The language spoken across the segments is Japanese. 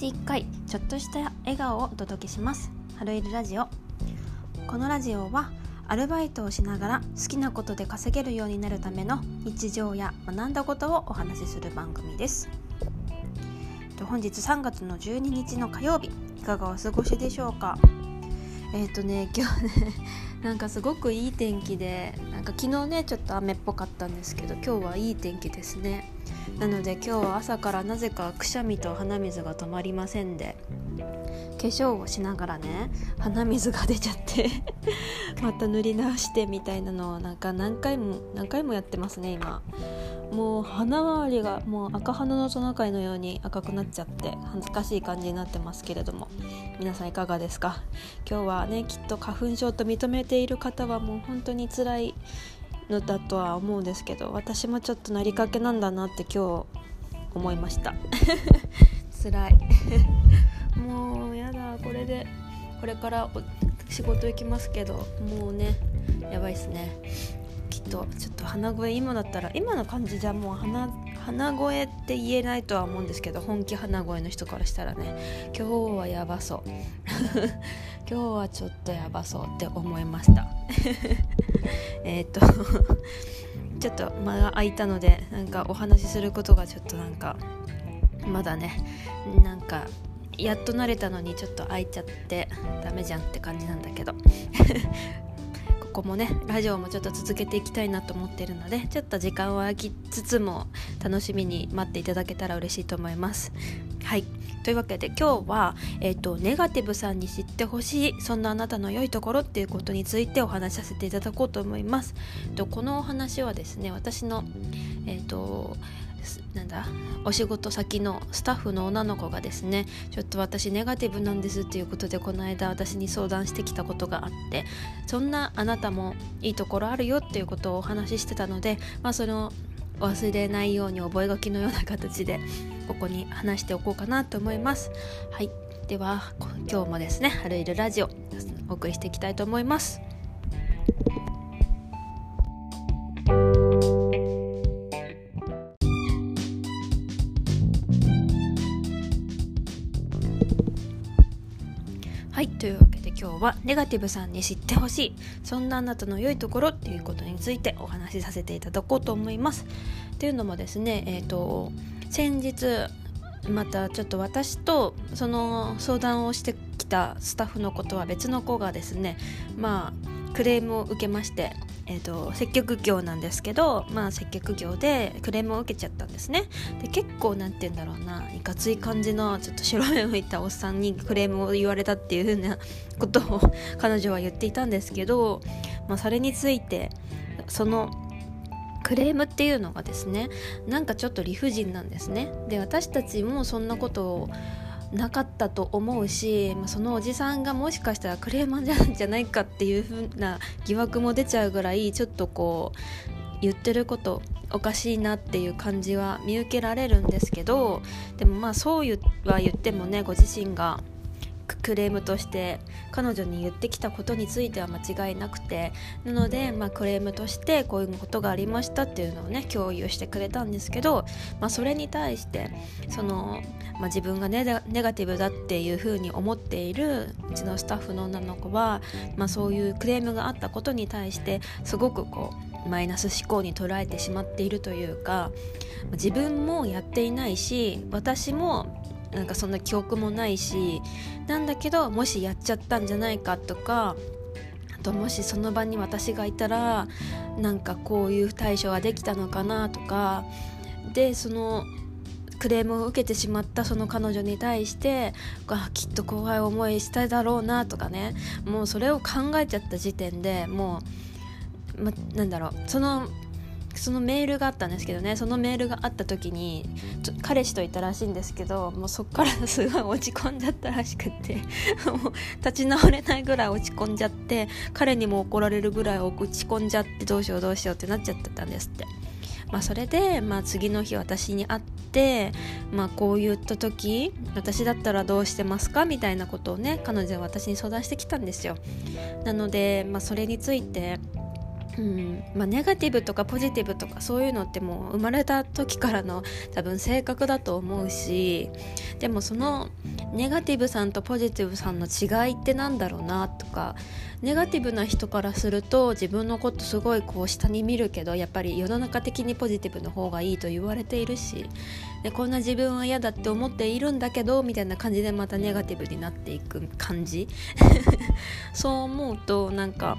日1回ちょっとした笑顔をお届けします。春いるラジオ。このラジオはアルバイトをしながら好きなことで稼げるようになるための日常や学んだことをお話しする番組です。本日3月の12日の火曜日いかがお過ごしでしょうか？えっ、ー、とね今日ね なんかすごくいい天気でなんか昨日ねちょっと雨っぽかったんですけど今日はいい天気ですね。なので今日は朝からなぜかくしゃみと鼻水が止まりませんで化粧をしながらね鼻水が出ちゃって また塗り直してみたいなのをなんか何回も何回もやってますね今。もう鼻周りがもう赤鼻のトナカイのように赤くなっちゃって恥ずかしい感じになってますけれども。皆さんいかがですか？今日はねきっと花粉症と認めている方はもう本当に辛いのだとは思うんですけど私もちょっとなりかけなんだなって今日思いました。辛い。もうやだこれで。これから仕事行きますけどもうねやばいっすね。きっとちょっと鼻声今だったら今の感じじゃもう鼻鼻声って言えないとは思うんですけど本気鼻声の人からしたらね。今日はやばそう。今日はちょっとやばそうって思いましたえっと ちょっと間が空いたのでなんかお話しすることがちょっとなんかまだねなんかやっと慣れたのにちょっと空いちゃってダメじゃんって感じなんだけど。ここもねラジオもちょっと続けていきたいなと思ってるのでちょっと時間を空きつつも楽しみに待っていただけたら嬉しいと思います。はいというわけで今日は、えーと、ネガティブさんに知ってほしいそんなあなたの良いところっていうことについてお話しさせていただこうと思います。とこのお話はですね私の、えーとなんだ？お仕事先のスタッフの女の子がですねちょっと私ネガティブなんですっていうことでこの間私に相談してきたことがあってそんなあなたもいいところあるよっていうことをお話ししてたので、まあ、その忘れないように覚書のような形でここに話しておこうかなと思います。はい。では今日もですね「春いるラジオ」お送りしていきたいと思います。はい。というわけで今日はネガティブさんに知ってほしいそんなあなたの良いところっていうことについてお話しさせていただこうと思います。っていうのもですねえっ、ー、と先日またちょっと私とその相談をしてきたスタッフのことは別の子がですねまあクレームを受けましてえーと、接客業なんですけど、まあ、接客業でクレームを受けちゃったんですね。で結構なんて言うんだろうないかつい感じのちょっと白目を向いたおっさんにクレームを言われたっていう風なことを 彼女は言っていたんですけど、まあ、それについてそのクレームっていうのがですねなんかちょっと理不尽なんですね。で私たちもそんなことをなかったと思うし、まあ、そのおじさんがもしかしたらクレーマーじゃないかっていうふうな疑惑も出ちゃうぐらいちょっとこう言ってることおかしいなっていう感じは見受けられるんですけどでもまあそうは言ってもねご自身がクレームとして彼女に言ってきたことについては間違いなくてなので、まあ、クレームとしてこういうことがありましたっていうのをね共有してくれたんですけど、まあ、それに対してその、まあ、自分がネガティブだっていうふうに思っているうちのスタッフの女の子は、まあ、そういうクレームがあったことに対してすごくこうマイナス思考に捉えてしまっているというか自分もやっていないし私もなんかそんな記憶もないしなんだけどもしやっちゃったんじゃないかとかあともしその場に私がいたらなんかこういう対処ができたのかなとかでそのクレームを受けてしまったその彼女に対してあきっと怖い思いしただろうなとかねもうそれを考えちゃった時点でもう、ま、なんだろうそのそのメールがあったんですけどねそのメールがあった時にちょ彼氏といたらしいんですけどもうそっからすごい落ち込んじゃったらしくて もう立ち直れないぐらい落ち込んじゃって彼にも怒られるぐらい落ち込んじゃってどうしようどうしようってなっちゃってたんですって。まあ、それで、まあ、次の日私に会って、まあ、こう言った時私だったらどうしてますか？みたいなことをね彼女は私に相談してきたんですよなので、まあ、それについてうん。まあ、ネガティブとかポジティブとかそういうのってもう生まれた時からの多分性格だと思うしでもそのネガティブさんとポジティブさんの違いってなんだろうなとかネガティブな人からすると自分のことすごいこう下に見るけどやっぱり世の中的にポジティブの方がいいと言われているしでこんな自分は嫌だって思っているんだけどみたいな感じでまたネガティブになっていく感じ。そう思うとなんか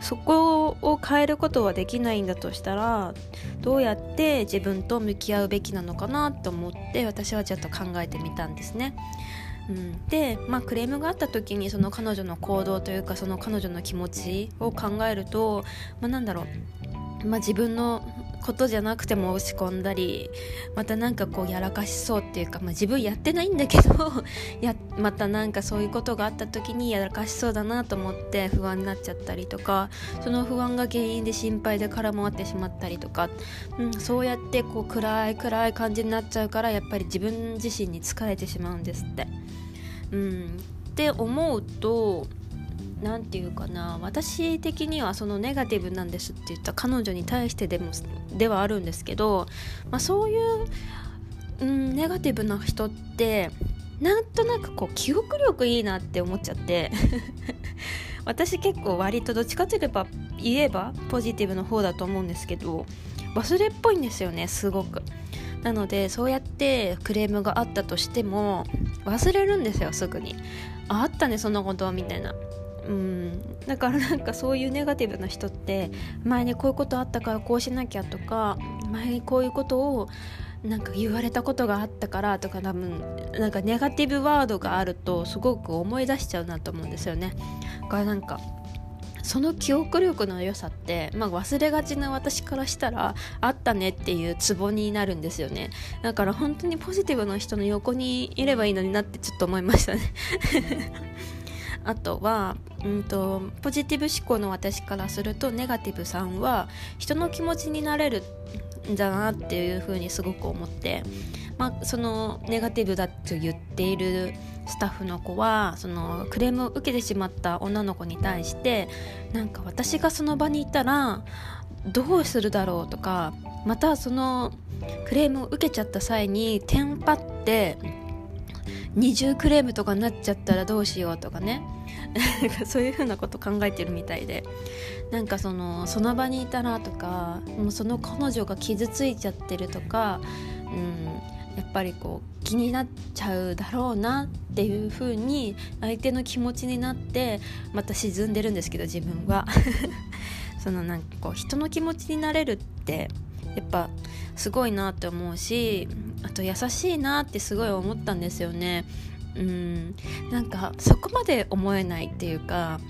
そこを変えることはできないんだとしたらどうやって自分と向き合うべきなのかなと思って私はちょっと考えてみたんですね。うん、で、まあ、クレームがあった時にその彼女の行動というかその彼女の気持ちを考えると、まあ、なんだろう、まあ、自分のことじゃなくても落ち込んだりまたなんかこうやらかしそうっていうか、まあ、自分やってないんだけど やまたなんかそういうことがあった時にやらかしそうだなと思って不安になっちゃったりとかその不安が原因で心配で空回ってしまったりとか、うん、そうやってこう暗い暗い感じになっちゃうからやっぱり自分自身に疲れてしまうんですって。うん、って思うと何て言うかな私的にはそのネガティブなんですって言った彼女に対してでもではあるんですけど、まあ、そういう、うん、ネガティブな人ってなんとなくこう記憶力いいなって思っちゃって 私結構割とどっちかといえば言えばポジティブの方だと思うんですけど忘れっぽいんですよねすごく。なのでそうやってクレームがあったとしても忘れるんですよすぐにああったねそんなことみたいなうん。だからなんかそういうネガティブな人って前にこういうことあったからこうしなきゃとか前にこういうことをなんか言われたことがあったからとか多分なんかネガティブワードがあるとすごく思い出しちゃうなと思うんですよね。だからなんかその記憶力の良さって、まあ、忘れがちな私からしたらあったねっていうツボになるんですよね。だから本当にポジティブな人の横にいればいいのになってちょっと思いましたね。あとは、うんと、ポジティブ思考の私からするとネガティブさんは人の気持ちになれるんだなっていうふうにすごく思って、まあ、そのネガティブだと言っているスタッフの子はそのクレームを受けてしまった女の子に対してなんか私がその場にいたらどうするだろうとかまたそのクレームを受けちゃった際にテンパって二重クレームとかになっちゃったらどうしようとかね。そういうふうなこと考えてるみたいで。なんかそのその場にいたらとかもうその彼女が傷ついちゃってるとか、うん、やっぱりこう気になっちゃうだろうなっていうふうに相手の気持ちになってまた沈んでるんですけど自分は。そのなんかこう人の気持ちになれるってやっぱすごいなって思うしあと優しいなってすごい思ったんですよね。うん。なんかそこまで思えないっていうか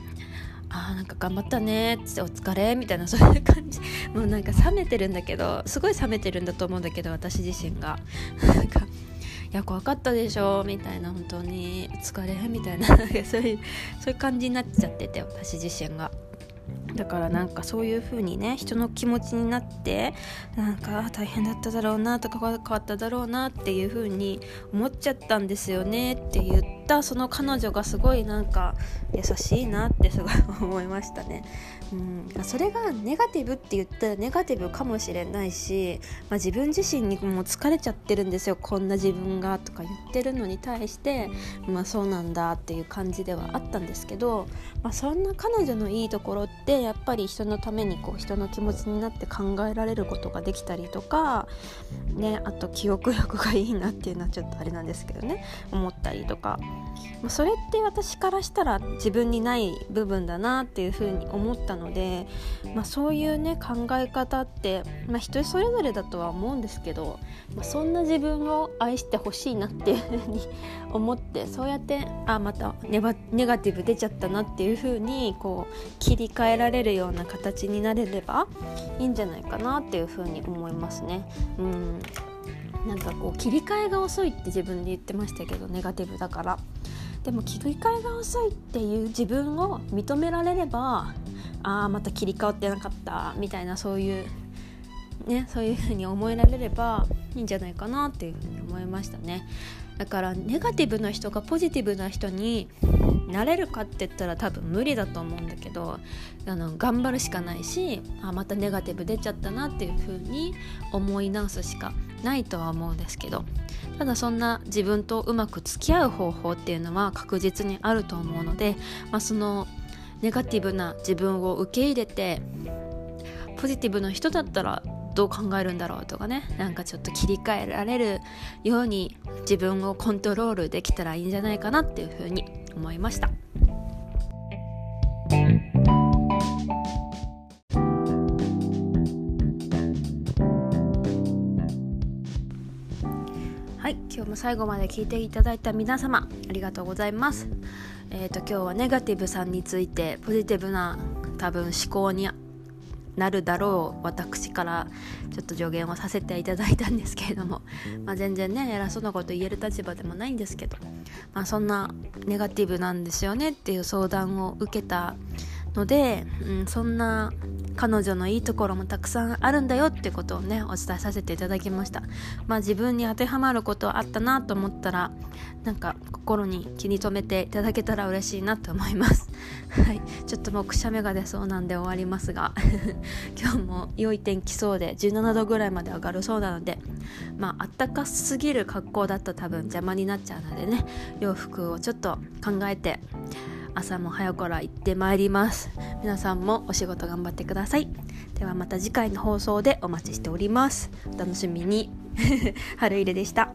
あーなんか頑張ったねってお疲れみたいなそういう感じ。もうなんか冷めてるんだけどすごい冷めてるんだと思うんだけど私自身が。なんかいや怖かったでしょみたいな本当に。お疲れみたいなそういうそういう感じになっちゃってて私自身が。だからなんかそういう風にね人の気持ちになってなんか大変だっただろうなとか変わっただろうなっていう風に思っちゃったんですよねって言ってたその彼女がすごいなんか優しいなってすごい思いましたね。うん、それがネガティブって言ったらネガティブかもしれないし、まあ、自分自身にもう疲れちゃってるんですよ。こんな自分がとか言ってるのに対して、まあ、そうなんだっていう感じではあったんですけど、まあ、そんな彼女のいいところってやっぱり人のためにこう人の気持ちになって考えられることができたりとか、ね、あと記憶力がいいなっていうのはちょっとあれなんですけどね。思ったりとか、それって私からしたら自分にない部分だなっていうふうに思ったので、まあ、そういうね考え方って、まあ、人それぞれだとは思うんですけど、まあ、そんな自分を愛してほしいなっていうふうに思ってそうやってあまたネガティブ出ちゃったなっていうふうにこう切り替えられるような形になれればいいんじゃないかなっていうふうに思いますね。うんなんかこう切り替えが遅いって自分で言ってましたけどネガティブだから。でも切り替えが遅いっていう自分を認められればああまた切り替わってなかったみたいなそういうねそういう風に思えられればいいんじゃないかなっていう風に思いましたね。だからネガティブな人がポジティブな人になれるかって言ったら多分無理だと思うんだけどあの頑張るしかないしあまたネガティブ出ちゃったなっていう風に思い直すしかないとは思うんですけど。ただそんな自分とうまく付き合う方法っていうのは確実にあると思うので、まあ、そのネガティブな自分を受け入れてポジティブな人だったらどう考えるんだろうとかねなんかちょっと切り替えられるように自分をコントロールできたらいいんじゃないかなっていうふうに思いました。はい今日も最後まで聞いていただいた皆様ありがとうございますえっ、ー、と今日はネガティブさんについてポジティブな多分思考になるだろう私からちょっと助言をさせていただいたんですけれども、まあ、全然ね偉そうなこと言える立場でもないんですけど、まあ、そんなネガティブなんですよねっていう相談を受けたので、うん、そんな彼女のいいところもたくさんあるんだよってことをねお伝えさせていただきました。まあ自分に当てはまることあったなと思ったらなんか心に気に留めていただけたら嬉しいなと思います。はい。ちょっともうくしゃみが出そうなんで終わりますが 今日も良い天気そうで17度ぐらいまで上がるそうなのでまああったかすぎる格好だと多分邪魔になっちゃうのでね洋服をちょっと考えて朝も早から行ってまいります。皆さんもお仕事頑張ってください。ではまた次回の放送でお待ちしております。お楽しみに。春入れでした。